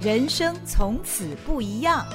人生从此不一样。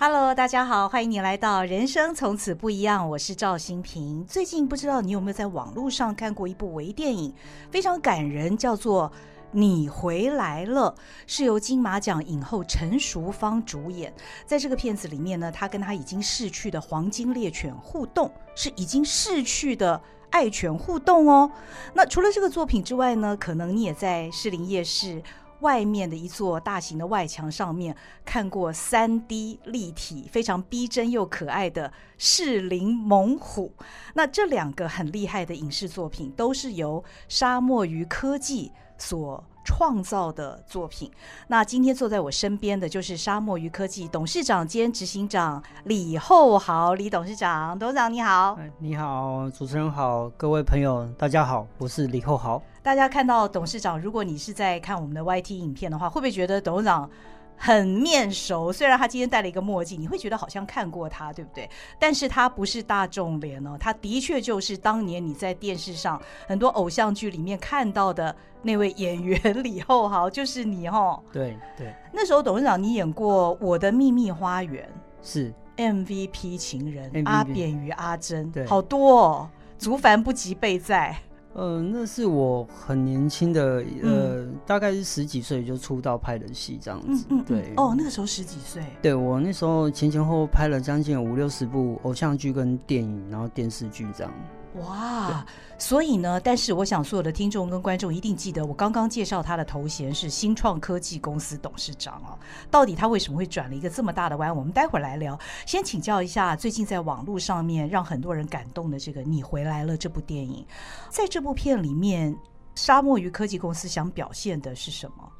Hello，大家好，欢迎你来到《人生从此不一样》，我是赵新平。最近不知道你有没有在网络上看过一部微电影，非常感人，叫做。你回来了，是由金马奖影后陈淑芳主演。在这个片子里面呢，她跟她已经逝去的黄金猎犬互动，是已经逝去的爱犬互动哦。那除了这个作品之外呢，可能你也在士林夜市外面的一座大型的外墙上面看过三 D 立体、非常逼真又可爱的士林猛虎。那这两个很厉害的影视作品，都是由沙漠与科技所创造的作品。那今天坐在我身边的就是沙漠鱼科技董事长兼执行长李厚豪，李董事长，董事长你好。你好，主持人好，各位朋友大家好，我是李厚豪。大家看到董事长，如果你是在看我们的 YT 影片的话，会不会觉得董事长很面熟，虽然他今天戴了一个墨镜，你会觉得好像看过他，对不对？但是他不是大众脸哦，他的确就是当年你在电视上很多偶像剧里面看到的那位演员李厚豪，就是你哦。对对，那时候董事长你演过《我的秘密花园》，是 MVP 情人 MVP 阿扁与阿珍，对，好多哦，族繁不及备载。呃，那是我很年轻的，呃，嗯、大概是十几岁就出道拍的戏这样子。嗯嗯、对，哦，那个时候十几岁。对，我那时候前前后后拍了将近五六十部偶像剧跟电影，然后电视剧这样。哇，所以呢，但是我想所有的听众跟观众一定记得，我刚刚介绍他的头衔是新创科技公司董事长哦。到底他为什么会转了一个这么大的弯？我们待会儿来聊。先请教一下，最近在网络上面让很多人感动的这个《你回来了》这部电影，在这部片里面，沙漠鱼科技公司想表现的是什么？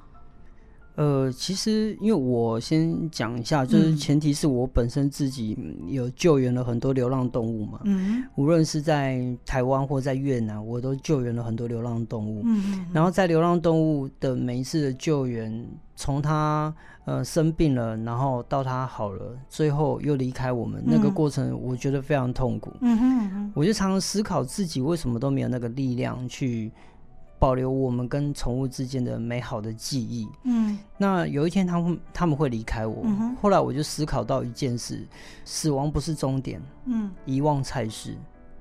呃，其实因为我先讲一下，就是前提是我本身自己有救援了很多流浪动物嘛，嗯，无论是在台湾或在越南，我都救援了很多流浪动物，嗯，然后在流浪动物的每一次的救援，从它呃生病了，然后到它好了，最后又离开我们，那个过程我觉得非常痛苦，嗯哼，我就常常思考自己为什么都没有那个力量去。保留我们跟宠物之间的美好的记忆。嗯，那有一天他们他们会离开我。后来我就思考到一件事：死亡不是终点，嗯，遗忘才是。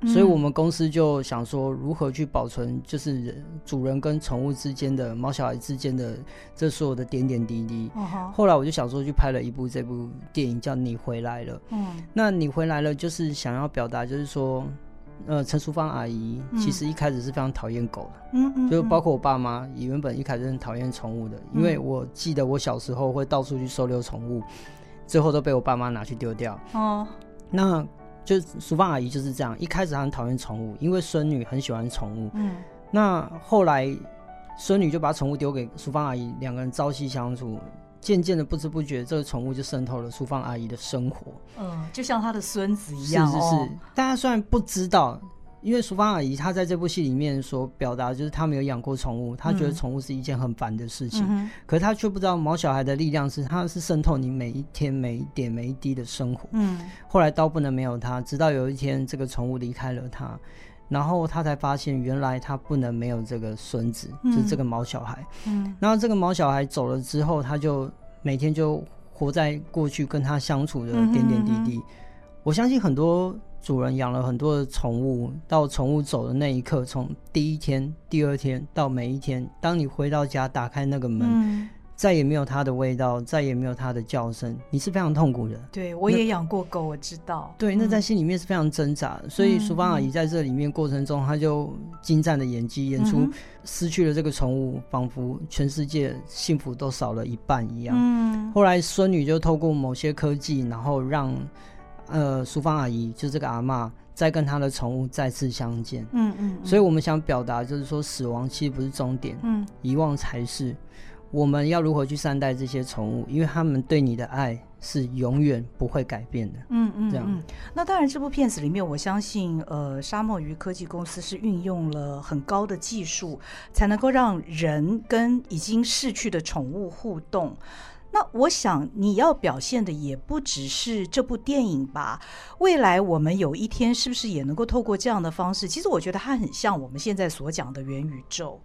所以我们公司就想说，如何去保存，就是主人跟宠物之间的、猫小孩之间的这所有的点点滴滴。哦。后来我就想说，去拍了一部这部电影，叫《你回来了》。嗯。那你回来了，就是想要表达，就是说。呃，陈淑芳阿姨其实一开始是非常讨厌狗的，嗯嗯，就包括我爸妈也原本一开始很讨厌宠物的，因为我记得我小时候会到处去收留宠物，最后都被我爸妈拿去丢掉。哦，那就淑芳阿姨就是这样，一开始她很讨厌宠物，因为孙女很喜欢宠物，嗯，那后来孙女就把宠物丢给淑芳阿姨，两个人朝夕相处。渐渐的，不知不觉，这个宠物就渗透了淑芳阿姨的生活。嗯，就像她的孙子一样。是是是，大家虽然不知道，因为淑芳阿姨她在这部戏里面所表达，就是她没有养过宠物，她觉得宠物是一件很烦的事情。嗯、可是她却不知道，毛小孩的力量是，它是渗透你每一天、每一点、每一滴的生活。嗯。后来刀不能没有她，直到有一天，这个宠物离开了她。然后他才发现，原来他不能没有这个孙子，嗯、就是这个毛小孩。嗯，然后这个毛小孩走了之后，他就每天就活在过去跟他相处的点点滴滴。嗯、哼哼，我相信很多主人养了很多的宠物，到宠物走的那一刻，从第一天、第二天到每一天，当你回到家，打开那个门。嗯再也没有它的味道，再也没有它的叫声，你是非常痛苦的。对，我也养过狗，我知道。对，那在心里面是非常挣扎。嗯、所以淑芳阿姨在这里面过程中，她就精湛的演技，演出失去了这个宠物，仿佛全世界幸福都少了一半一样。嗯。后来孙女就透过某些科技，然后让呃淑芳阿姨就这个阿妈再跟她的宠物再次相见。嗯嗯。嗯，所以我们想表达就是说，死亡其实不是终点，嗯，遗忘才是。我们要如何去善待这些宠物？因为他们对你的爱是永远不会改变的。嗯嗯，这样。那当然，这部片子里面，我相信，呃，沙漠鱼科技公司是运用了很高的技术，才能够让人跟已经逝去的宠物互动。那我想你要表现的也不只是这部电影吧？未来我们有一天是不是也能够透过这样的方式？其实我觉得它很像我们现在所讲的元宇宙，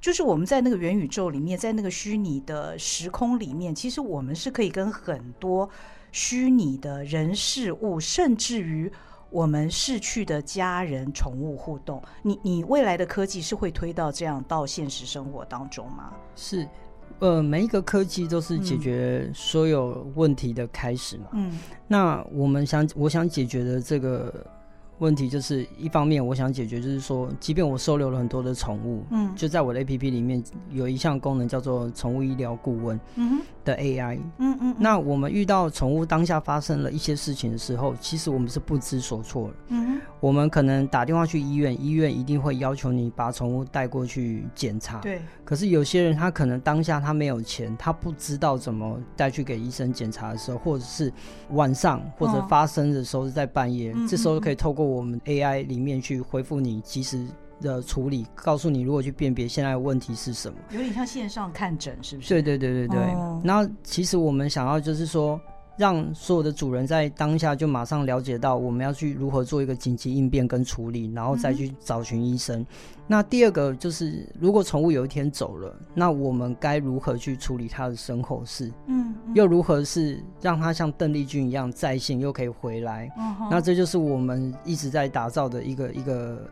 就是我们在那个元宇宙里面，在那个虚拟的时空里面，其实我们是可以跟很多虚拟的人事物，甚至于我们逝去的家人、宠物互动。你你未来的科技是会推到这样到现实生活当中吗？是。呃，每一个科技都是解决所有问题的开始嘛。嗯，那我们想，我想解决的这个。问题就是一方面，我想解决就是说，即便我收留了很多的宠物，嗯，就在我的 APP 里面有一项功能叫做宠物医疗顾问的 AI，嗯嗯，那我们遇到宠物当下发生了一些事情的时候，其实我们是不知所措的，嗯，我们可能打电话去医院，医院一定会要求你把宠物带过去检查，对。可是有些人他可能当下他没有钱，他不知道怎么带去给医生检查的时候，或者是晚上或者发生的时候是在半夜，这时候可以透过。我们 AI 里面去回复你及时的处理，告诉你如何去辨别现在的问题是什么，有点像线上看诊，是不是？对对对对对。然后其实我们想要就是说，让所有的主人在当下就马上了解到我们要去如何做一个紧急应变跟处理，然后再去找寻医生。嗯那第二个就是，如果宠物有一天走了，那我们该如何去处理它的身后事？嗯，嗯，又如何是让它像邓丽君一样在线又可以回来？嗯，那这就是我们一直在打造的一个一个。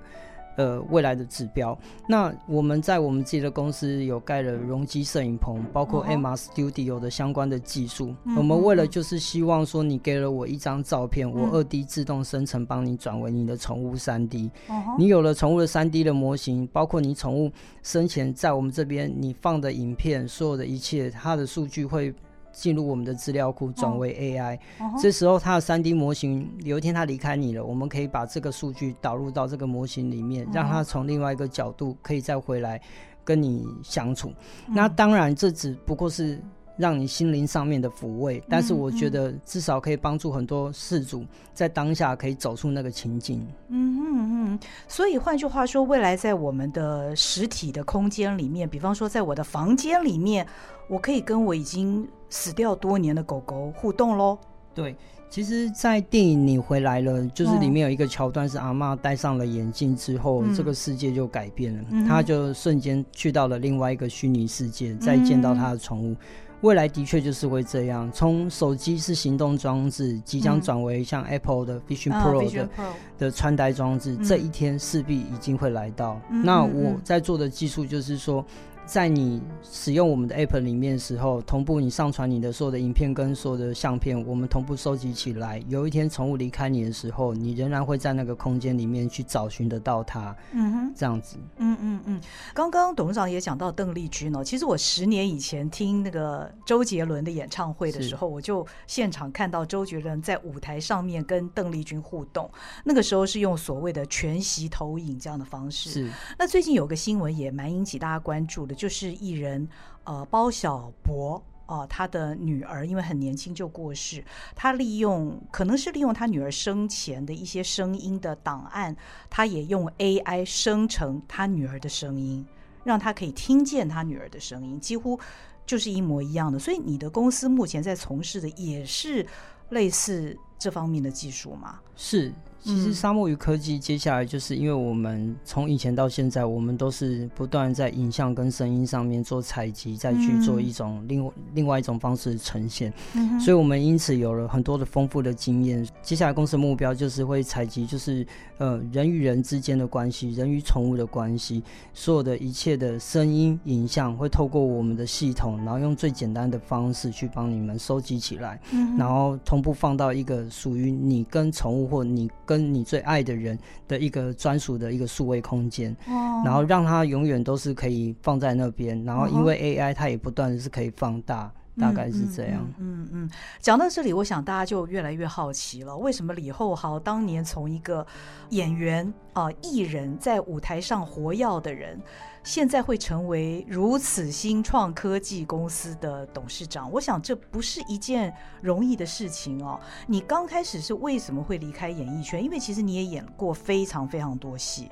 呃，未来的指标。那我们在我们自己的公司有盖了容积摄影棚，包括 MR Studio 的相关的技术。哦、我们为了就是希望说，你给了我一张照片，嗯、我二 D 自动生成，帮你转为你的宠物三 D。哦、你有了宠物的三 D 的模型，包括你宠物生前在我们这边你放的影片，所有的一切，它的数据会。进入我们的资料库，转为 AI。Oh. 这时候，它的 3D 模型有一天它离开你了，我们可以把这个数据导入到这个模型里面，让它从另外一个角度可以再回来跟你相处。那当然，这只不过是。让你心灵上面的抚慰，但是我觉得至少可以帮助很多事主在当下可以走出那个情境。嗯嗯嗯。所以换句话说，未来在我们的实体的空间里面，比方说在我的房间里面，我可以跟我已经死掉多年的狗狗互动喽。对，其实，在电影你回来了，就是里面有一个桥段是阿妈戴上了眼镜之后，嗯、这个世界就改变了，嗯、他就瞬间去到了另外一个虚拟世界，再见到他的宠物。嗯未来的确就是会这样，从手机是行动装置，即将转为像 Apple 的 Vision Pro 的、嗯、的穿戴装置，嗯、这一天势必已经会来到。嗯、那我在做的技术就是说。在你使用我们的 App 里面的时候，同步你上传你的所有的影片跟所有的相片，我们同步收集起来。有一天宠物离开你的时候，你仍然会在那个空间里面去找寻得到它。嗯哼，这样子。嗯嗯嗯。刚刚董事长也讲到邓丽君哦，其实我十年以前听那个周杰伦的演唱会的时候，我就现场看到周杰伦在舞台上面跟邓丽君互动。那个时候是用所谓的全息投影这样的方式。是。那最近有个新闻也蛮引起大家关注的。就是艺人呃包小柏哦、他的女儿因为很年轻就过世，他利用可能是利用他女儿生前的一些声音的档案，他也用 AI 生成他女儿的声音，让他可以听见他女儿的声音，几乎就是一模一样的。所以你的公司目前在从事的也是类似这方面的技术吗？是。其实沙漠鱼科技接下来就是因为我们从以前到现在，我们都是不断在影像跟声音上面做采集，再去做一种另另外一种方式呈现。所以我们因此有了很多的丰富的经验。接下来公司目标就是会采集，就是呃人与人之间的关系，人与宠物的关系，所有的一切的声音、影像会透过我们的系统，然后用最简单的方式去帮你们收集起来，然后同步放到一个属于你跟宠物或你。跟你最爱的人的一个专属的一个数位空间，然后让它永远都是可以放在那边，然后因为 AI 它也不断的是可以放大，大概是这样。嗯嗯，讲到这里，我想大家就越来越好奇了，为什么李厚豪当年从一个演员啊艺人，在舞台上活跃的人，现在会成为如此新创科技公司的董事长，我想这不是一件容易的事情哦。你刚开始是为什么会离开演艺圈？因为其实你也演过非常非常多戏。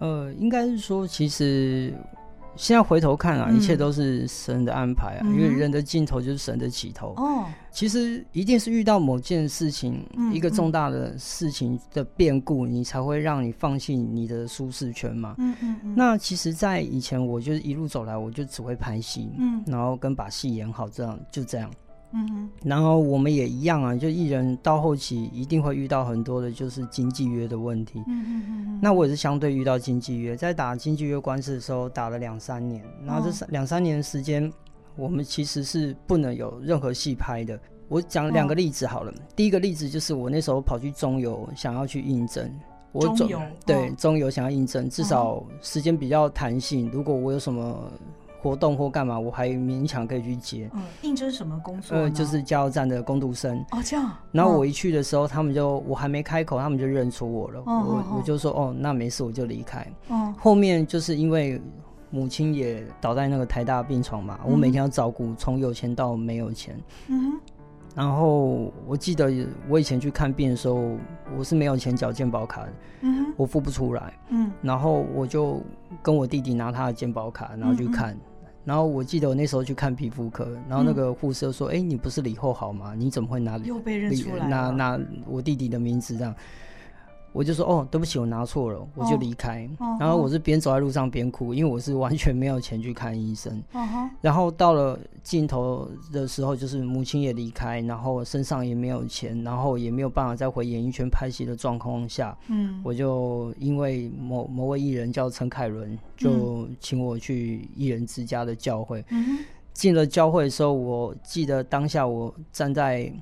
呃，应该是说，其实现在回头看啊，嗯、一切都是神的安排啊，嗯、因为人的尽头就是神的起头。哦，其实一定是遇到某件事情，嗯、一个重大的事情的变故，嗯、你才会让你放弃你的舒适圈嘛。嗯嗯。嗯，那其实，在以前，我就是一路走来，我就只会拍戏，嗯，然后跟把戏演好，这样就这样。嗯哼，然后我们也一样啊，就艺人到后期一定会遇到很多的，就是经纪约的问题。嗯哼嗯嗯。那我也是相对遇到经纪约，在打经纪约官司的时候，打了两三年。然后这三两三年的时间，我们其实是不能有任何戏拍的。我讲两个例子好了。哦、第一个例子就是我那时候跑去中游，想要去应征。我中油对中游想要应征，至少时间比较弹性。如果我有什么。活动或干嘛，我还勉强可以去接。嗯，应征什么工作？呃，就是加油站的工读生。哦，这样。然后我一去的时候，他们就我还没开口，他们就认出我了。我我就说哦，那没事，我就离开。哦。后面就是因为母亲也倒在那个台大病床嘛，我每天要照顾，从有钱到没有钱。嗯。然后我记得我以前去看病的时候，我是没有钱缴健保卡的。嗯。我付不出来。嗯。然后我就跟我弟弟拿他的健保卡，然后去看。然后我记得我那时候去看皮肤科，然后那个护士就说：“哎、嗯，你不是李厚豪吗？你怎么会拿又被认出来拿拿我弟弟的名字这样？”我就说哦，对不起，我拿错了，我就离开。哦、然后我是边走在路上边哭，因为我是完全没有钱去看医生。哦、然后到了尽头的时候，就是母亲也离开，然后身上也没有钱，然后也没有办法再回演艺圈拍戏的状况下，嗯，我就因为某某位艺人叫陈凯伦，就请我去艺人之家的教会。嗯，进了教会的时候，我记得当下我站在。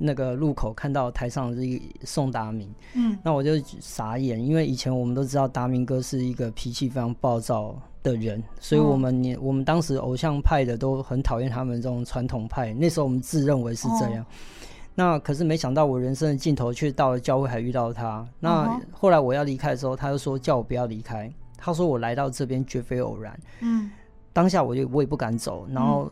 那个路口看到台上是一宋达明，嗯，那我就傻眼，因为以前我们都知道达明哥是一个脾气非常暴躁的人，所以我们年、哦、我们当时偶像派的都很讨厌他们这种传统派，那时候我们自认为是这样。哦、那可是没想到我人生的尽头却到了教会还遇到他。那后来我要离开的时候，他就说叫我不要离开，他说我来到这边绝非偶然。嗯，当下我就我也不敢走，然后。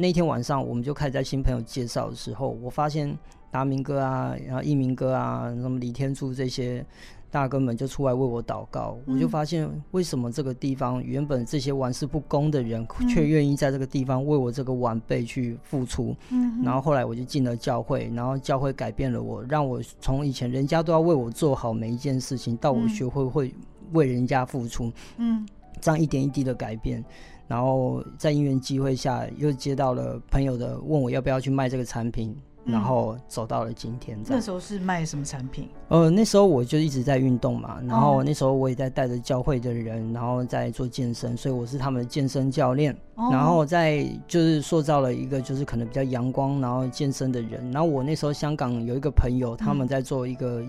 嗯那天晚上，我们就开始在新朋友介绍的时候，我发现达明哥啊，然后一鸣哥啊，什么李天柱这些大哥们就出来为我祷告。嗯、我就发现，为什么这个地方原本这些玩世不恭的人，却愿意在这个地方为我这个晚辈去付出？嗯，然后后来我就进了教会，然后教会改变了我，让我从以前人家都要为我做好每一件事情，到我学会会为人家付出。嗯，这样一点一滴的改变。然后在因缘机会下，又接到了朋友的问我要不要去卖这个产品，嗯、然后走到了今天。那时候是卖什么产品？呃，那时候我就一直在运动嘛，然后那时候我也在带着教会的人，然后在做健身，所以我是他们的健身教练。哦、然后在就是塑造了一个就是可能比较阳光，然后健身的人。然后我那时候香港有一个朋友，他们在做一个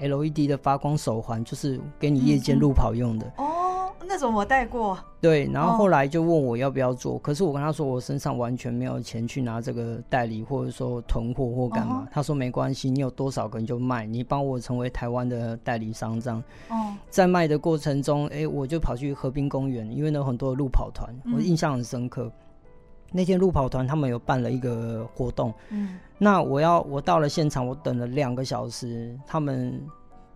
LED 的发光手环，就是给你夜间路跑用的。嗯嗯哦那种我带过，对，然后后来就问我要不要做，哦、可是我跟他说我身上完全没有钱去拿这个代理，或者说囤货或干嘛。哦、他说没关系，你有多少个你就卖，你帮我成为台湾的代理商这样。哦，在卖的过程中，哎，我就跑去河滨公园，因为那有很多路跑团，我印象很深刻。嗯、那天路跑团他们有办了一个活动，嗯，那我要我到了现场，我等了两个小时，他们。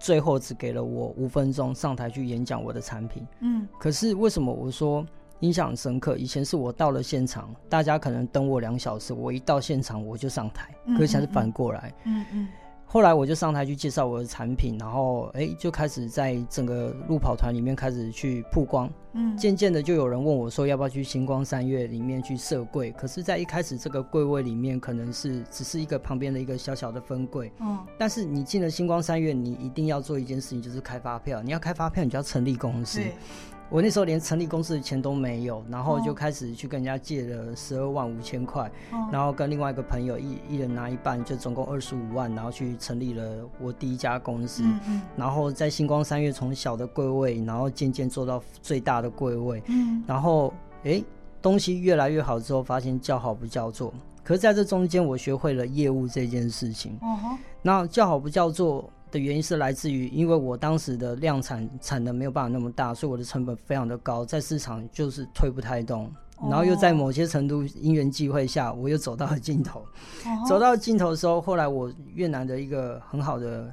最后只给了我五分钟上台去演讲我的产品。嗯，可是为什么我说印象深刻？以前是我到了现场，大家可能等我两小时，我一到现场我就上台，嗯，可是现在是反过来。嗯嗯。嗯后来我就上台去介绍我的产品，然后哎，就开始在整个路跑团里面开始去曝光。嗯，渐渐的就有人问我说，要不要去星光三月里面去设柜？可是，在一开始这个柜位里面，可能是只是一个旁边的一个小小的分柜。嗯，但是你进了星光三月，你一定要做一件事情，就是开发票。你要开发票，你就要成立公司。我那时候连成立公司的钱都没有，然后就开始去跟人家借了十二万五千块，哦、然后跟另外一个朋友一一人拿一半，就总共二十五万，然后去成立了我第一家公司。嗯嗯、然后在星光三月从小的柜位，然后渐渐做到最大的柜位。嗯、然后哎，东西越来越好之后，发现叫好不叫座。可是在这中间，我学会了业务这件事情。哦、吼那叫好不叫座。的原因是来自于，因为我当时的量产产能没有办法那么大，所以我的成本非常的高，在市场就是推不太动。然后又在某些程度因缘际会下，我又走到了尽头。走到尽头的时候，后来我越南的一个很好的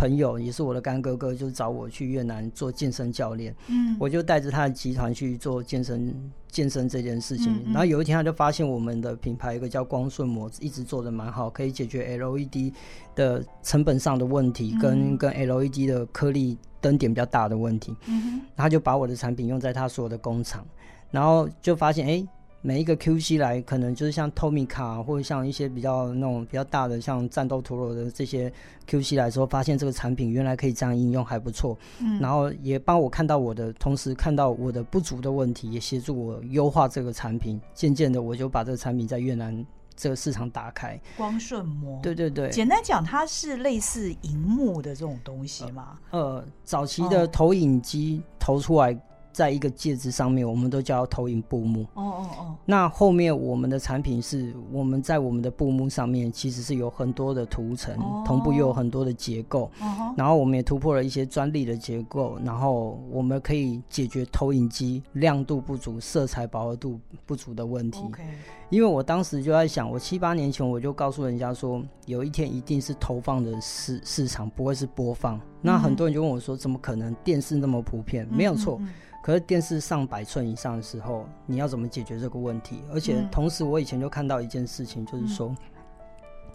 朋友，也是我的干哥哥，就找我去越南做健身教练。嗯，我就带着他的集团去做健身健身这件事情。嗯嗯，然后有一天他就发现我们的品牌一个叫光顺膜，一直做的蛮好，可以解决 LED 的成本上的问题，跟、嗯、跟 LED 的颗粒灯点比较大的问题。嗯哼，他就把我的产品用在他所有的工厂，然后就发现哎。欸每一个 QC 来，可能就是像 Tomica 或者像一些比较那种比较大的，像战斗陀螺的这些 QC 来说，发现这个产品原来可以这样应用，还不错。嗯，然后也帮我看到我的，同时看到我的不足的问题，也协助我优化这个产品。渐渐的，我就把这个产品在越南这个市场打开。光顺膜，对对对，简单讲，它是类似荧幕的这种东西吗？呃，呃，早期的投影机投出来。在一个介质上面，我们都叫投影布幕。哦哦哦。那后面我们的产品是，我们在我们的布幕上面其实是有很多的涂层，oh. 同步又有很多的结构。Uh. 然后我们也突破了一些专利的结构，然后我们可以解决投影机亮度不足、色彩饱和度不足的问题。Okay. 因为我当时就在想，我七八年前我就告诉人家说，有一天一定是投放的市市场，不会是播放。Mm hmm. 那很多人就问我说，怎么可能？电视那么普遍，没有错。Mm hmm. 可是电视上百寸以上的时候，你要怎么解决这个问题？而且同时，我以前就看到一件事情，就是说，嗯、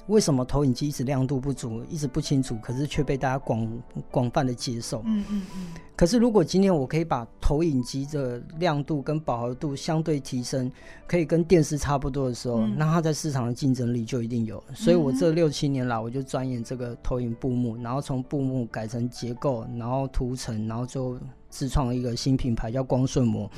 为什么投影机一直亮度不足，一直不清楚，可是却被大家广广泛的接受？嗯嗯嗯。可是如果今天我可以把投影机的亮度跟饱和度相对提升，可以跟电视差不多的时候，嗯、那它在市场的竞争力就一定有。所以我这六七年来，我就钻研这个投影布幕，然后从布幕改成结构，然后涂层，然后就。自创一个新品牌叫光顺膜，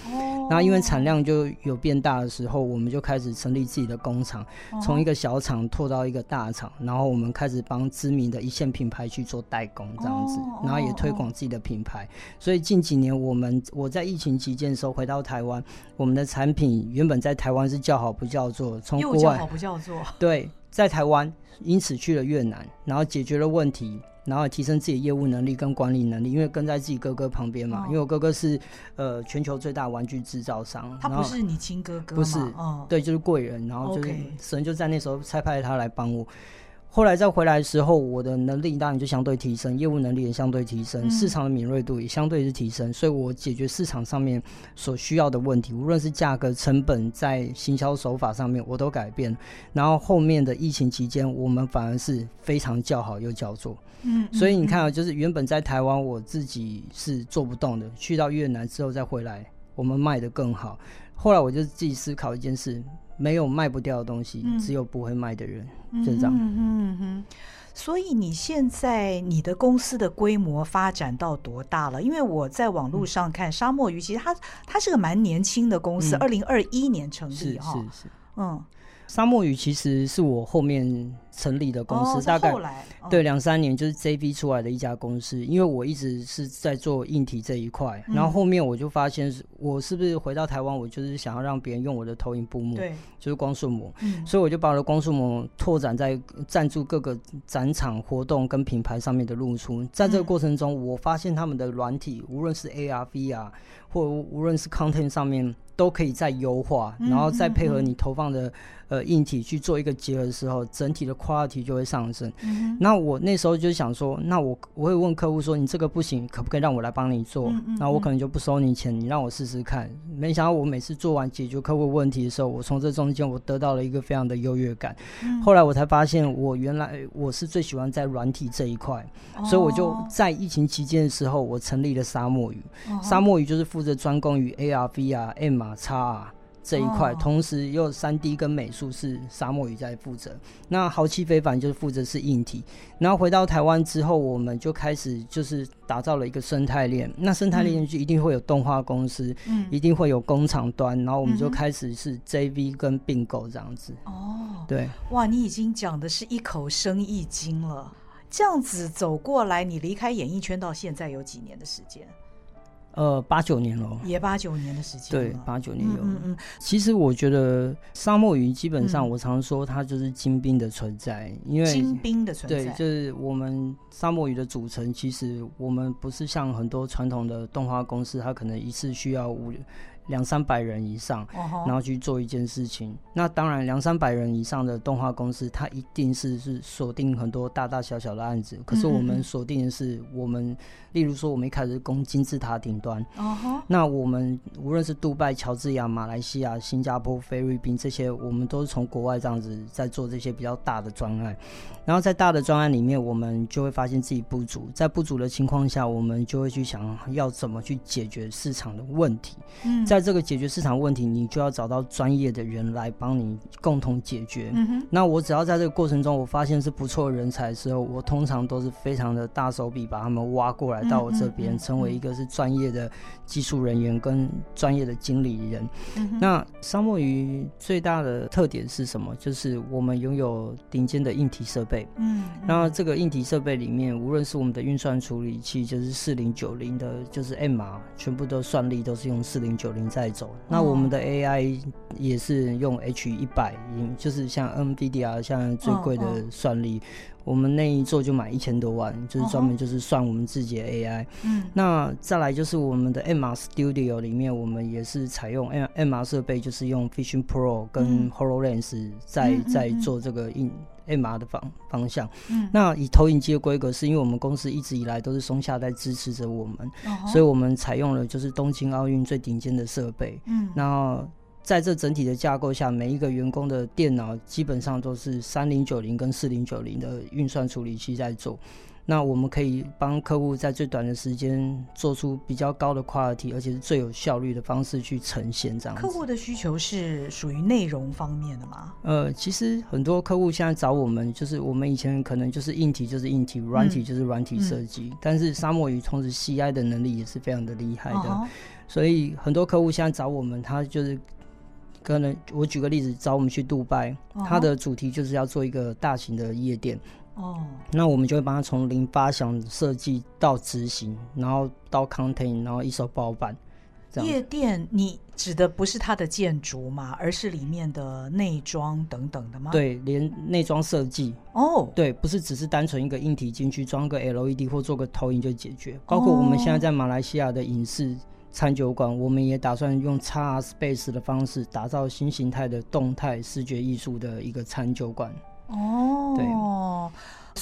然后因为产量就有变大的时候，我们就开始成立自己的工厂，从一个小厂拓到一个大厂，然后我们开始帮知名的一线品牌去做代工这样子，然后也推广自己的品牌。所以近几年我们我在疫情期间的时候回到台湾，我们的产品原本在台湾是叫好不叫座，从国外叫好不叫座，对，在台湾因此去了越南，然后解决了问题。然后提升自己业务能力跟管理能力，因为跟在自己哥哥旁边嘛。哦、因为我哥哥是呃全球最大玩具制造商，他不是你亲哥哥吗？不是，哦、对，就是贵人。然后就是神就在那时候差派他来帮我。后来再回来的时候，我的能力当然就相对提升，业务能力也相对提升，嗯、市场的敏锐度也相对是提升，所以我解决市场上面所需要的问题，无论是价格、成本，在行销手法上面我都改变。然后后面的疫情期间，我们反而是非常叫好又叫座。嗯，所以你看啊，就是原本在台湾我自己是做不动的，去到越南之后再回来，我们卖得更好。后来我就自己思考一件事。没有卖不掉的东西，嗯、只有不会卖的人，这样。嗯嗯嗯。所以你现在你的公司的规模发展到多大了？因为我在网络上看沙漠鱼，其实它它是个蛮年轻的公司，二零二一年成立哈。是是是。嗯。沙漠鱼其实是我后面成立的公司，大概对两三年就是 JV 出来的一家公司。因为我一直是在做硬体这一块，然后后面我就发现，我是不是回到台湾，我就是想要让别人用我的投影布幕，对，就是光顺膜，所以我就把我的光束膜拓展在赞助各个展场活动跟品牌上面的露出。在这个过程中，我发现他们的软体，无论是 AR、VR，或无论是 content 上面。都可以再优化，然后再配合你投放的呃硬体去做一个结合的时候，整体的 quality 就会上升。嗯、那我那时候就想说，那我我会问客户说，你这个不行，可不可以让我来帮你做？那我可能就不收你钱，你让我试试看。没想到我每次做完解决客户问题的时候，我从这中间我得到了一个非常的优越感。嗯、后来我才发现，我原来我是最喜欢在软体这一块，哦、所以我就在疫情期间的时候，我成立了沙漠鱼。哦、沙漠鱼就是负责专攻于 AR、VR、M。差这一块，oh. 同时又三 D 跟美术是沙漠鱼在负责，那豪气非凡就是负责是硬体。然后回到台湾之后，我们就开始就是打造了一个生态链。那生态链就一定会有动画公司，嗯，一定会有工厂端，然后我们就开始是 JV 跟并购这样子。哦，oh. 对，哇，你已经讲的是一口生意经了。这样子走过来，你离开演艺圈到现在有几年的时间？呃，八九年了，也八九年的时间，对，八九年有。嗯嗯。其实我觉得沙漠鱼基本上，我常说它就是精兵的存在，因为精兵的存在，对，就是我们沙漠鱼的组成。其实我们不是像很多传统的动画公司，它可能一次需要五两三百人以上，uh. 然后去做一件事情。那当然，两三百人以上的动画公司，它一定是是锁定很多大大小小的案子。可是我们锁定的是我们，例如说，我们一开始攻金字塔顶端。Uh huh. 那我们无论是杜拜、乔治亚、马来西亚、新加坡、菲律宾这些，我们都是从国外这样子在做这些比较大的专案。然后在大的专案里面，我们就会发现自己不足，在不足的情况下，我们就会去想要怎么去解决市场的问题。嗯，在这个解决市场问题，你就要找到专业的人来帮你共同解决。嗯哼，那我只要在这个过程中，我发现是不错的人才的时候，我通常都是非常的大手笔把他们挖过来到我这边，嗯嗯、成为一个是专业的技术人员跟专业的经理人。那沙漠鱼最大的特点是什么？就是我们拥有顶尖的硬体设备。嗯，那这个硬体设备里面，无论是我们的运算处理器，就是四零九零的，就是 MR，全部都算力都是用四零九零在走。那我们的 AI 也是用 H 一百，就是像 NVIDIA 像最贵的算力，我们那一座就买一千多万，就是专门就是算我们自己的 AI。嗯，那再来就是我们的 MR Studio 里面，我们也是采用 MR 设备，就是用 Vision Pro 跟 HoloLens 在在做这个印。MR 的方方向，嗯，那以投影机的规格，是因为我们公司一直以来都是松下在支持着我们，哦、所以我们采用了就是东京奥运最顶尖的设备，嗯，然后在这整体的架构下，每一个员工的电脑基本上都是三零九零跟四零九零的运算处理器在做。那我们可以帮客户在最短的时间做出比较高的 quality，而且是最有效率的方式去呈现这样子。客户的需求是属于内容方面的吗？呃，其实很多客户现在找我们，就是我们以前可能就是硬体就是硬体，软体就是软体设计，嗯嗯、但是沙漠鱼同时 CI 的能力也是非常的厉害的，哦、所以很多客户现在找我们，他就是可能我举个例子，找我们去杜拜，哦、他的主题就是要做一个大型的夜店。哦，那我们就会帮他从零发想设计到执行，然后到 content，然后一手包办。夜店，你指的不是它的建筑嘛？而是里面的内装等等的吗？对，连内装设计哦，对，不是只是单纯一个硬体进去装个 LED 或做个投影就解决。包括我们现在在马来西亚的影视餐酒馆，我们也打算用 XR Space 的方式打造新形态的动态视觉艺术的一个餐酒馆。哦，对，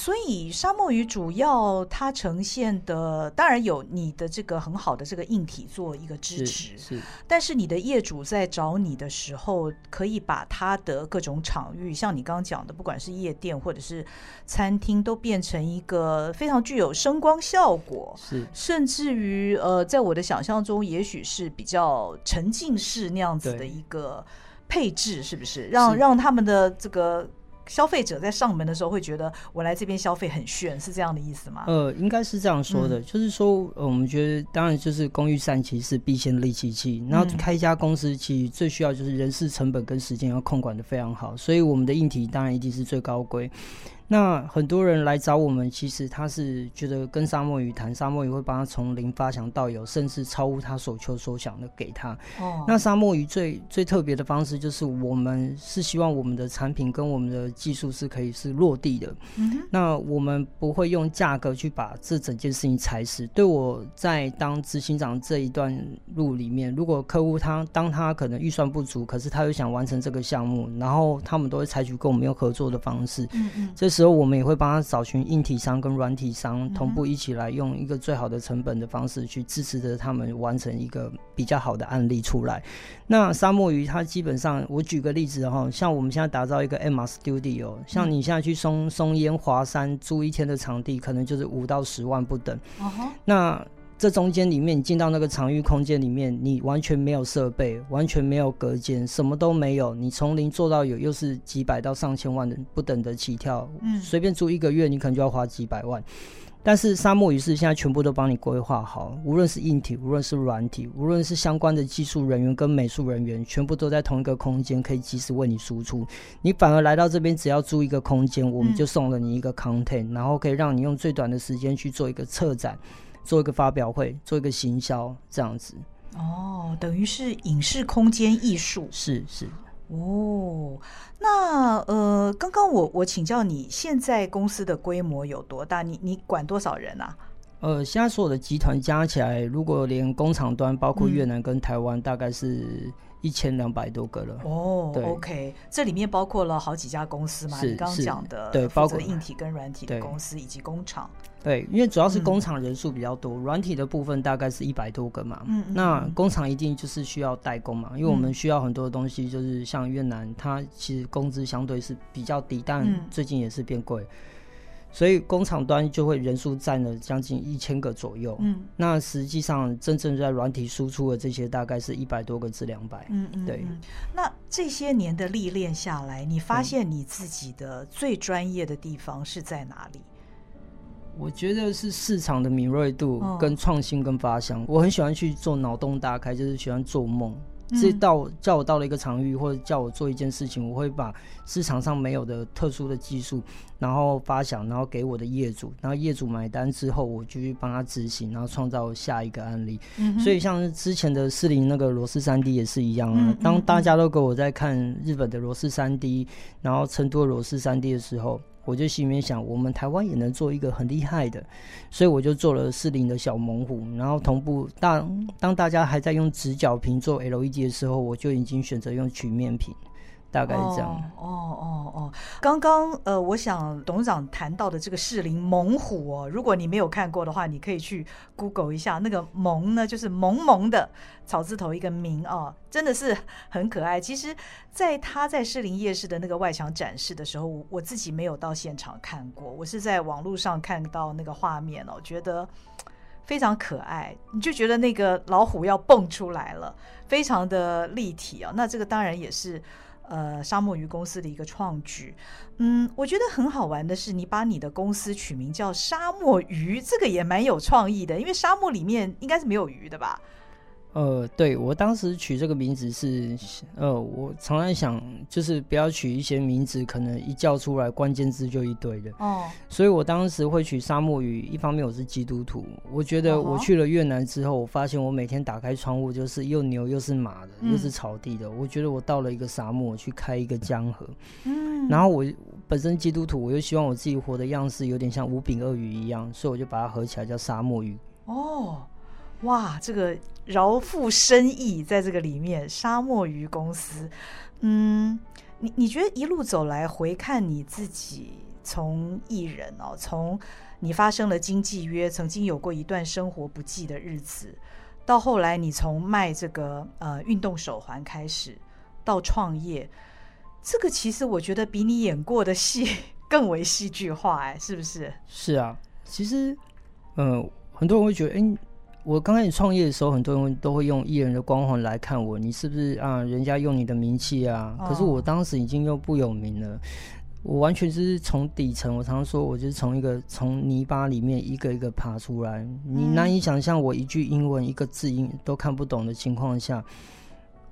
所以沙漠鱼主要它呈现的，当然有你的这个很好的这个硬体做一个支持，是，是，但是你的业主在找你的时候，可以把他的各种场域，像你刚刚讲的，不管是夜店或者是餐厅，都变成一个非常具有声光效果，是，甚至于呃，在我的想象中，也许是比较沉浸式那样子的一个配置，是不是？让是让他们的这个。消费者在上门的时候会觉得我来这边消费很炫，是这样的意思吗？呃，应该是这样说的，嗯、就是说，呃，我们觉得当然就是工欲善其事，必先利其器。然后开一家公司，其实最需要就是人事成本跟时间要控管的非常好，所以我们的硬体当然一定是最高规。那很多人来找我们，其实他是觉得跟沙漠鱼谈，沙漠鱼会帮他从零发想到有，甚至超乎他所求所想的给他。哦，那沙漠鱼最最特别的方式就是，我们是希望我们的产品跟我们的技术是可以是落地的。嗯哼，那我们不会用价格去把这整件事情踩死。对我在当执行长这一段路里面，如果客户他当他可能预算不足，可是他又想完成这个项目，然后他们都会采取跟我们有合作的方式。嗯嗯，这时候我们也会帮他找寻硬体商跟软体商同步一起来，用一个最好的成本的方式去支持着他们完成一个比较好的案例出来。那沙漠鱼它基本上，我举个例子哈，像我们现在打造一个 MR Studio，像你现在去松松烟华山租一天的场地，可能就是五到十万不等。Uh. 那这中间里面，你进到那个场域空间里面，你完全没有设备，完全没有隔间，什么都没有。你从零做到有，又是几百到上千万的不等的起跳。嗯，随便租一个月，你可能就要花几百万。但是沙漠鱼是现在全部都帮你规划好，无论是硬体，无论是软体，无论是相关的技术人员跟美术人员，全部都在同一个空间，可以及时为你输出。你反而来到这边，只要租一个空间，我们就送了你一个 content，、嗯、然后可以让你用最短的时间去做一个策展。做一个发表会，做一个行销，这样子。哦，等于是影视空间艺术。是是。哦，那呃，刚刚我我请教你，现在公司的规模有多大？你你管多少人啊？呃，现在所有的集团加起来，如果连工厂端，包括越南跟台湾，大概是。一千两百多个了哦、oh,，OK，这里面包括了好几家公司嘛？你刚刚讲的，对，包括硬体跟软体的公司以及工厂。对，因为主要是工厂人数比较多，嗯、软体的部分大概是一百多个嘛。嗯，嗯，那工厂一定就是需要代工嘛，因为我们需要很多东西，就是像越南，它其实工资相对是比较低，但最近也是变贵。嗯所以工厂端就会人数占了将近一千个左右，嗯，那实际上真正在软体输出的这些大概是一百多个至两百，嗯嗯，对。那这些年的历练下来，你发现你自己的最专业的地方是在哪里？我觉得是市场的敏锐度跟创新跟发想，我很喜欢去做脑洞大开，就是喜欢做梦。这到叫我到了一个场域，或者叫我做一件事情，我会把市场上没有的特殊的技术，然后发想，然后给我的业主，然后业主买单之后，我就去帮他执行，然后创造下一个案例。嗯、所以像之前的四零那个螺丝三 D 也是一样啊。当大家都给我在看日本的螺丝三 D，然后成都的螺丝 3D 的时候。我就心里面想，我们台湾也能做一个很厉害的，所以我就做了四零的小猛虎，然后同步当当大家还在用直角屏做 LED 的时候，我就已经选择用曲面屏。大概是这样。哦哦哦，刚刚呃，我想董事长谈到的这个士林猛虎哦，如果你没有看过的话，你可以去 Google 一下。那个萌呢，就是萌萌的草字头一个明哦，真的是很可爱。其实，在他在士林夜市的那个外墙展示的时候，我自己没有到现场看过，我是在网络上看到那个画面哦，觉得非常可爱。你就觉得那个老虎要蹦出来了，非常的立体啊、哦。那这个当然也是。呃，沙漠鱼公司的一个创举，嗯，我觉得很好玩的是，你把你的公司取名叫沙漠鱼，这个也蛮有创意的，因为沙漠里面应该是没有鱼的吧？呃，对，我当时取这个名字是，呃，我常常想，就是不要取一些名字，可能一叫出来关键字就一堆的。哦，所以我当时会取沙漠鱼，一方面我是基督徒，我觉得我去了越南之后，我发现我每天打开窗户就是又牛又是马的，又是草地的，嗯，我觉得我到了一个沙漠去开一个江河。嗯，然后我本身基督徒，我又希望我自己活的样式有点像无柄鳄鱼一样，所以我就把它合起来叫沙漠鱼。哦。哇，这个饶富深意在这个里面。沙漠鱼公司，嗯，你你觉得一路走来回看你自己，从艺人哦，从你发生了经纪约，曾经有过一段生活不济的日子，到后来你从卖这个呃运动手环开始，到创业，这个其实我觉得比你演过的戏 更为戏剧化，哎，是不是？是啊，其实，嗯、很多人会觉得，哎。我刚开始创业的时候，很多人都会用艺人的光环来看我，你是不是啊？人家用你的名气啊？可是我当时已经又不有名了，我完全是从底层。我常常说，我就是从一个从泥巴里面一个一个爬出来。你难以想象，我一句英文一个字音都看不懂的情况下，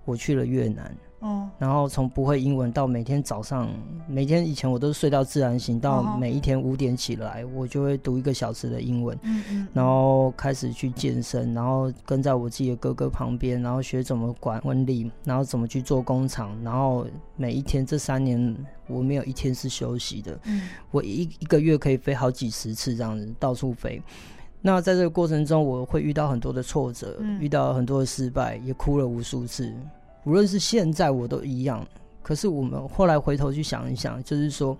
我去了越南。嗯，然后从不会英文到每天早上，每天以前我都是睡到自然醒，到每一天五点起来，我就会读一个小时的英文，嗯嗯，然后开始去健身，然后跟在我自己的哥哥旁边，然后学怎么管温力，然后怎么去做工厂，然后每一天这三年我没有一天是休息的，嗯，我一一个月可以飞好几十次这样子到处飞。那在这个过程中，我会遇到很多的挫折，遇到很多的失败，也哭了无数次。无论是现在，我都一样。可是我们后来回头去想一想，就是说，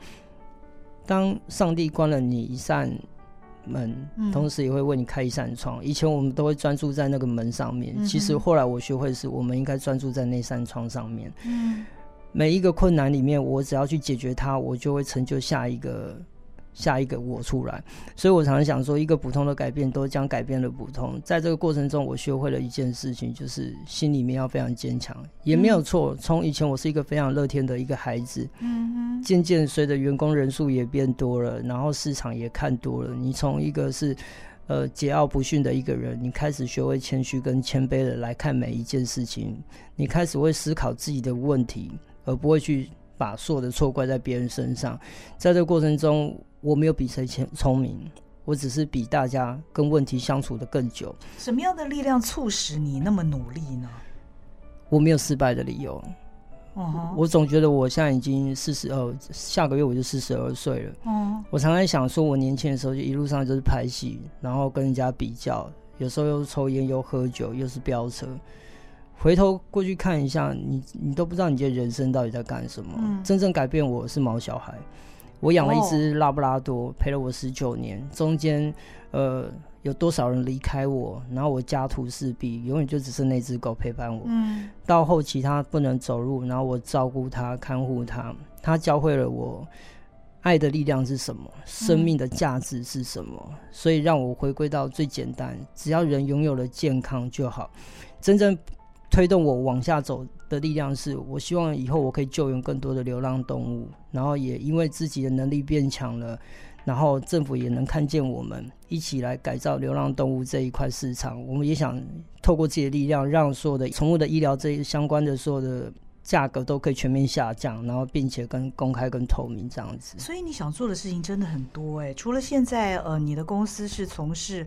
当上帝关了你一扇门，同时也会为你开一扇窗。以前我们都会专注在那个门上面，其实后来我学会是，我们应该专注在那扇窗上面。每一个困难里面，我只要去解决它，我就会成就下一个。下一个我出来，所以我常常想说，一个普通的改变都将改变了普通。在这个过程中，我学会了一件事情，就是心里面要非常坚强，也没有错。从以前我是一个非常乐天的一个孩子，嗯，渐渐随着员工人数也变多了，然后市场也看多了，你从一个是呃桀骜不驯的一个人，你开始学会谦虚跟谦卑的来看每一件事情，你开始会思考自己的问题，而不会去把所有的错怪在别人身上。在这个过程中，我没有比谁聪聪明，我只是比大家跟问题相处的更久。什么样的力量促使你那么努力呢？我没有失败的理由，哦，我总觉得我现在已经四十二，下个月我就四十二岁了。哦，我常常想说，我年轻的时候就一路上就是拍戏，然后跟人家比较，有时候又抽烟又喝酒，又是飙车。回头过去看一下，你你都不知道你的人生到底在干什么。嗯，真正改变我是毛小孩。我养了一只拉布拉多，陪了我十九年，中间呃有多少人离开我，然后我家徒四壁，永远就只剩那只狗陪伴我。嗯，到后期它不能走路，然后我照顾它，看护它，它教会了我爱的力量是什么，生命的价值是什么，所以让我回归到最简单，只要人拥有了健康就好，真正。推动我往下走的力量是，我希望以后我可以救援更多的流浪动物，然后也因为自己的能力变强了，然后政府也能看见我们一起来改造流浪动物这一块市场。我们也想透过自己的力量，让所有的宠物的医疗这一相关的所有的价格都可以全面下降，然后并且跟公开跟透明这样子。所以你想做的事情真的很多哎、除了现在呃你的公司是从事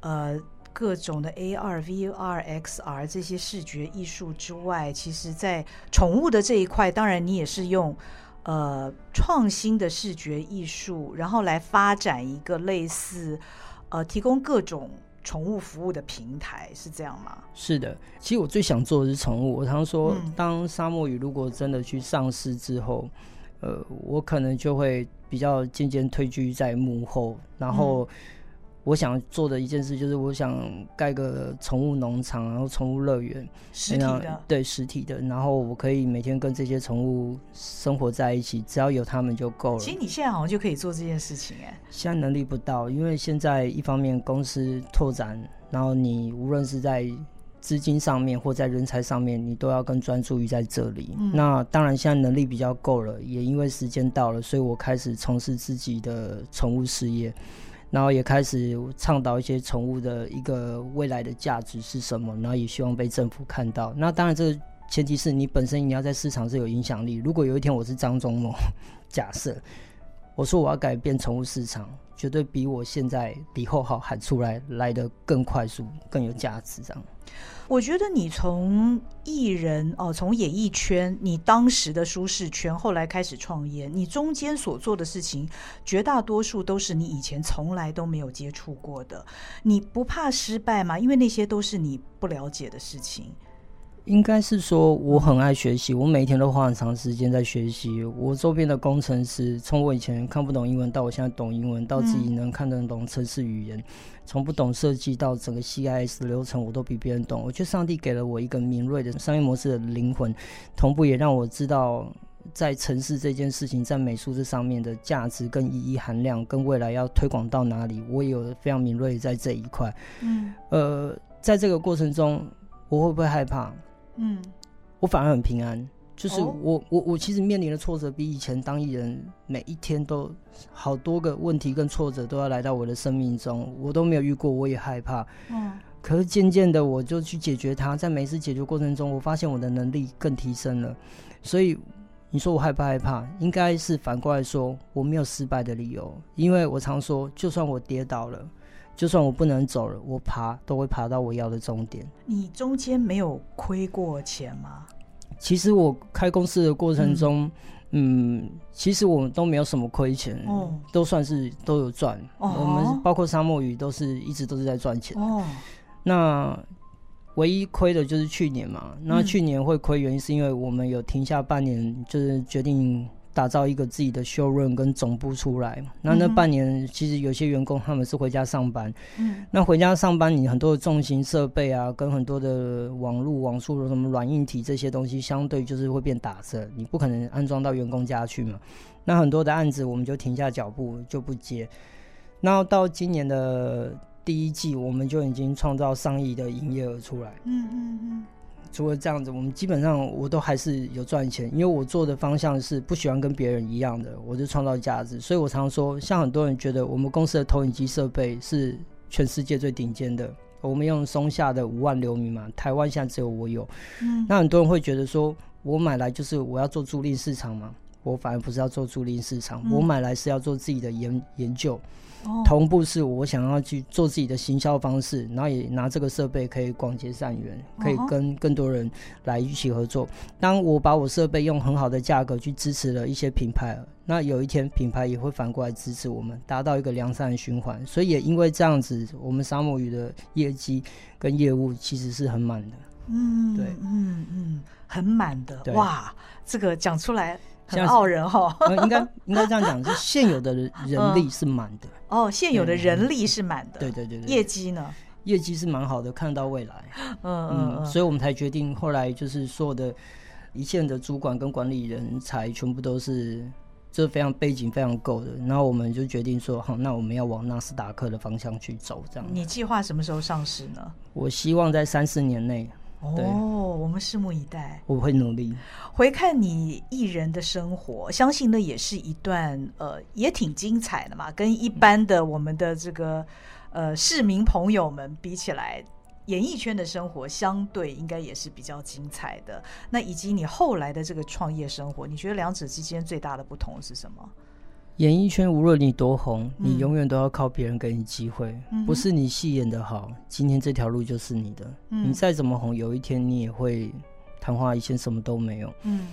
呃。各种的 AR、VR、XR 这些视觉艺术之外，其实，在宠物的这一块，当然你也是用呃创新的视觉艺术，然后来发展一个类似呃提供各种宠物服务的平台，是这样吗？是的，其实我最想做的是宠物。我常说，当沙漠鱼如果真的去上市之后，呃，我可能就会比较渐渐退居在幕后，然后。嗯我想做的一件事就是，我想盖个宠物农场，然后宠物乐园，实体的，对，实体的，然后我可以每天跟这些宠物生活在一起，只要有他们就够了。其实你现在好像就可以做这件事情，哎，现在能力不到，因为现在一方面公司拓展，然后你无论是在资金上面或在人才上面，你都要更专注于在这里。嗯。那当然现在能力比较够了，也因为时间到了，所以我开始从事自己的宠物事业。然后也开始倡导一些宠物的一个未来的价值是什么，然后也希望被政府看到。那当然，这个前提是你本身你要在市场是有影响力。如果有一天我是张忠谋，假设我说我要改变宠物市场，绝对比我现在李厚豪喊出来来的更快速、更有价值。这样。我觉得你从艺人哦，从演艺圈，你当时的舒适圈，后来开始创业，你中间所做的事情，绝大多数都是你以前从来都没有接触过的。你不怕失败吗？因为那些都是你不了解的事情。应该是说，我很爱学习，我每一天都花很长时间在学习。我周边的工程师，从我以前看不懂英文，到我现在懂英文，到自己能看得懂城市语言，从不懂设计到整个 CIS 的流程，我都比别人懂。我觉得上帝给了我一个敏锐的商业模式的灵魂，同步也让我知道，在城市这件事情，在美术这上面的价值跟意义含量，跟未来要推广到哪里，我也有非常敏锐在这一块。嗯，呃，在这个过程中，我会不会害怕？嗯，我反而很平安，就是我、哦、我我其实面临的挫折比以前当艺人每一天都好多个问题跟挫折都要来到我的生命中，我都没有遇过，我也害怕。嗯，可是渐渐的我就去解决它，在每一次解决过程中，我发现我的能力更提升了。所以你说我害不害怕？应该是反过来说，我没有失败的理由，因为我常说，就算我跌倒了。就算我不能走了，我爬都会爬到我要的终点。你中间没有亏过钱吗？其实我开公司的过程中，嗯，嗯其实我们都没有什么亏钱，哦，都算是都有赚。哦，我们包括沙漠鱼都是一直都是在赚钱。哦，那唯一亏的就是去年嘛。那去年会亏，原因是因为我们有停下半年，就是决定。打造一个自己的 showroom 跟总部出来，那那半年其实有些员工他们是回家上班，嗯，那回家上班你很多的重型设备啊，跟很多的网络网速的什么软硬体这些东西，相对就是会变打折，你不可能安装到员工家去嘛。那很多的案子我们就停下脚步就不接。那到今年的第一季，我们就已经创造上亿的营业额出来，嗯嗯嗯。除了这样子，我们基本上我都还是有赚钱，因为我做的方向是不喜欢跟别人一样的，我就创造价值。所以我常说，像很多人觉得我们公司的投影机设备是全世界最顶尖的，我们用松下的五万流明嘛，台湾现在只有我有。嗯，那很多人会觉得说，我买来就是我要做租赁市场嘛，我反而不是要做租赁市场，嗯、我买来是要做自己的研研究。同步是我想要去做自己的行销方式，然后也拿这个设备可以广结善缘，可以跟更多人来一起合作。当我把我设备用很好的价格去支持了一些品牌，那有一天品牌也会反过来支持我们，达到一个良善的循环。所以也因为这样子，我们沙漠鱼的业绩跟业务其实是很满的。嗯，对，嗯嗯，很满的。哇，这个讲出来。很傲人哈、嗯，应该应该这样讲，是现有的人力是满的、嗯。哦，现有的人力是满的。对对对对。业绩呢？业绩是蛮好的，看到未来。嗯嗯，嗯。所以我们才决定，后来就是所有的一线的主管跟管理人才全部都是，这非常背景非常够的。然后我们就决定说，好，那我们要往纳斯达克的方向去走，这样。你计划什么时候上市呢？我希望在三四年内。哦，我们拭目以待。我会努力。回看你艺人的生活，相信那也是一段呃，也挺精彩的嘛。跟一般的我们的这个呃市民朋友们比起来，演艺圈的生活相对应该也是比较精彩的。那以及你后来的这个创业生活，你觉得两者之间最大的不同是什么？演艺圈无论你多红，你永远都要靠别人给你机会，嗯，不是你戏演得好，今天这条路就是你的。嗯，你再怎么红，有一天你也会昙花一现，什么都没有。嗯，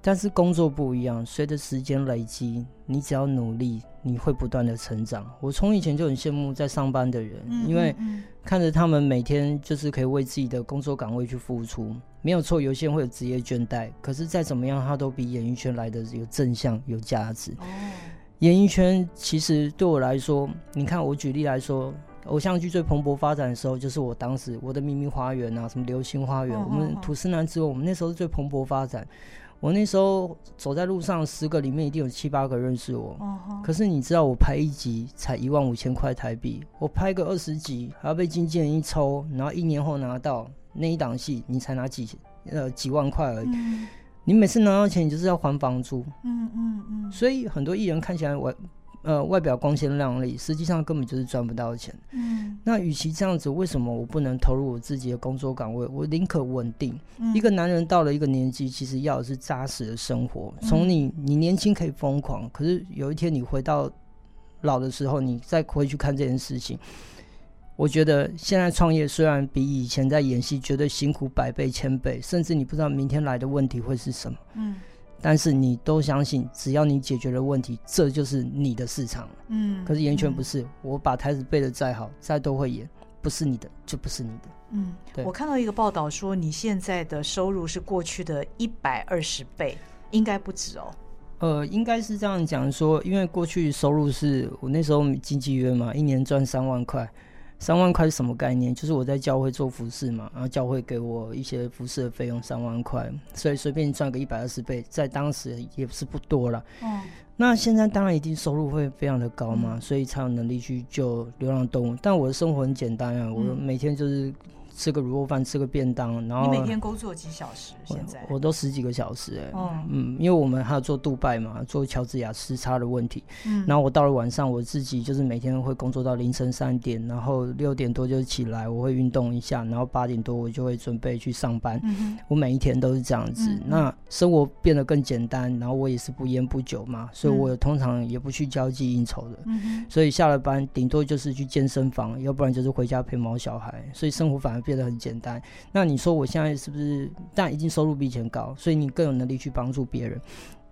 但是工作不一样，随着时间累积，你只要努力，你会不断的成长。我从以前就很羡慕在上班的人，因为看着他们每天就是可以为自己的工作岗位去付出，没有错。有些人会有职业倦怠，可是再怎么样，他都比演艺圈来的有正向、有价值。哦演艺圈其实对我来说，你看我举例来说，偶像剧最蓬勃发展的时候，就是我当时我的秘密花园啊，什么流星花园，我们吐司男之王，我们那时候是最蓬勃发展。我那时候走在路上，十个里面一定有七八个认识我。可是你知道，我拍一集才一万五千块台币，我拍个二十集还要被经纪人一抽，然后一年后拿到那一档戏，你才拿几呃几万块而已。你每次拿到钱，你就是要还房租。嗯嗯嗯。所以很多艺人看起来外呃外表光鲜亮丽，实际上根本就是赚不到钱。嗯。那与其这样子，为什么我不能投入我自己的工作岗位？我宁可稳定。嗯。一个男人到了一个年纪，其实要的是扎实的生活。从你你年轻可以疯狂，可是有一天你回到老的时候，你再回去看这件事情。我觉得现在创业虽然比以前在演戏觉得辛苦百倍千倍，甚至你不知道明天来的问题会是什么，嗯，但是你都相信，只要你解决了问题，这就是你的市场，嗯。可是演艺圈不是，嗯，我把台词背的再好，再都会演，不是你的就不是你的，嗯。我看到一个报道说，你现在的收入是过去的一百二十倍，应该不止哦。呃，应该是这样讲说，因为过去收入是我那时候经纪约嘛，一年赚三万块。三万块是什么概念？就是我在教会做服饰嘛，然后教会给我一些服饰的费用三万块，所以随便赚个一百二十倍，在当时也是不多了。嗯，那现在当然一定收入会非常的高嘛，嗯，所以才有能力去救流浪动物。但我的生活很简单啊，我每天就是。吃个卤肉饭，吃个便当，然后你每天工作几小时？现在？我，我都十几个小时哎、欸，嗯嗯，因为我们还有做杜拜嘛，做乔治亚时差的问题，嗯，然后我到了晚上，我自己就是每天会工作到凌晨三点，然后六点多就起来，我会运动一下，然后八点多我就会准备去上班，嗯，我每一天都是这样子，嗯，那生活变得更简单，然后我也是不烟不酒嘛，所以我通常也不去交际应酬的，嗯，所以下了班顶多就是去健身房，要不然就是回家陪毛小孩，所以生活反而。变得很简单。那你说我现在是不是？但已经收入比以前高，所以你更有能力去帮助别人。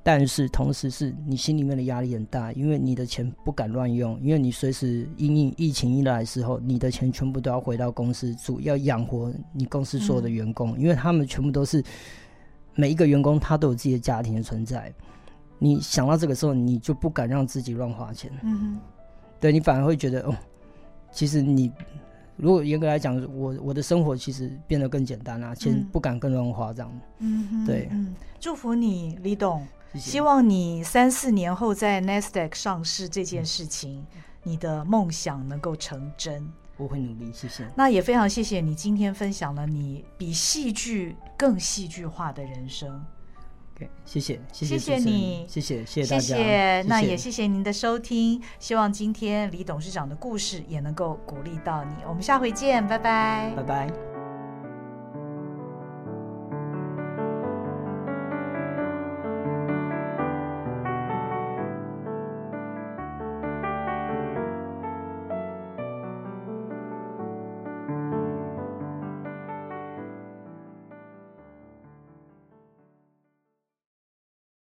但是同时是你心里面的压力很大，因为你的钱不敢乱用，因为你随时因应疫情一来的时候，你的钱全部都要回到公司住，要养活你公司所有的员工，嗯，因为他们全部都是每一个员工他都有自己的家庭的存在。你想到这个时候，你就不敢让自己乱花钱。嗯哼，对，你反而会觉得哦，其实你。如果严格来讲，我我的生活其实变得更简单啊，钱不敢更乱花这样。嗯，对嗯，祝福你，李董谢谢。希望你三四年后在 NASDAQ 上市这件事情，嗯、你的梦想能够成真。我会努力，谢谢。那也非常谢谢你今天分享了你比戏剧更戏剧化的人生。谢谢，谢谢，谢谢你，谢谢，谢谢大家。谢谢，谢谢，那也谢谢您的收听。希望今天李董事长的故事也能够鼓励到你。我们下回见，拜拜，拜拜。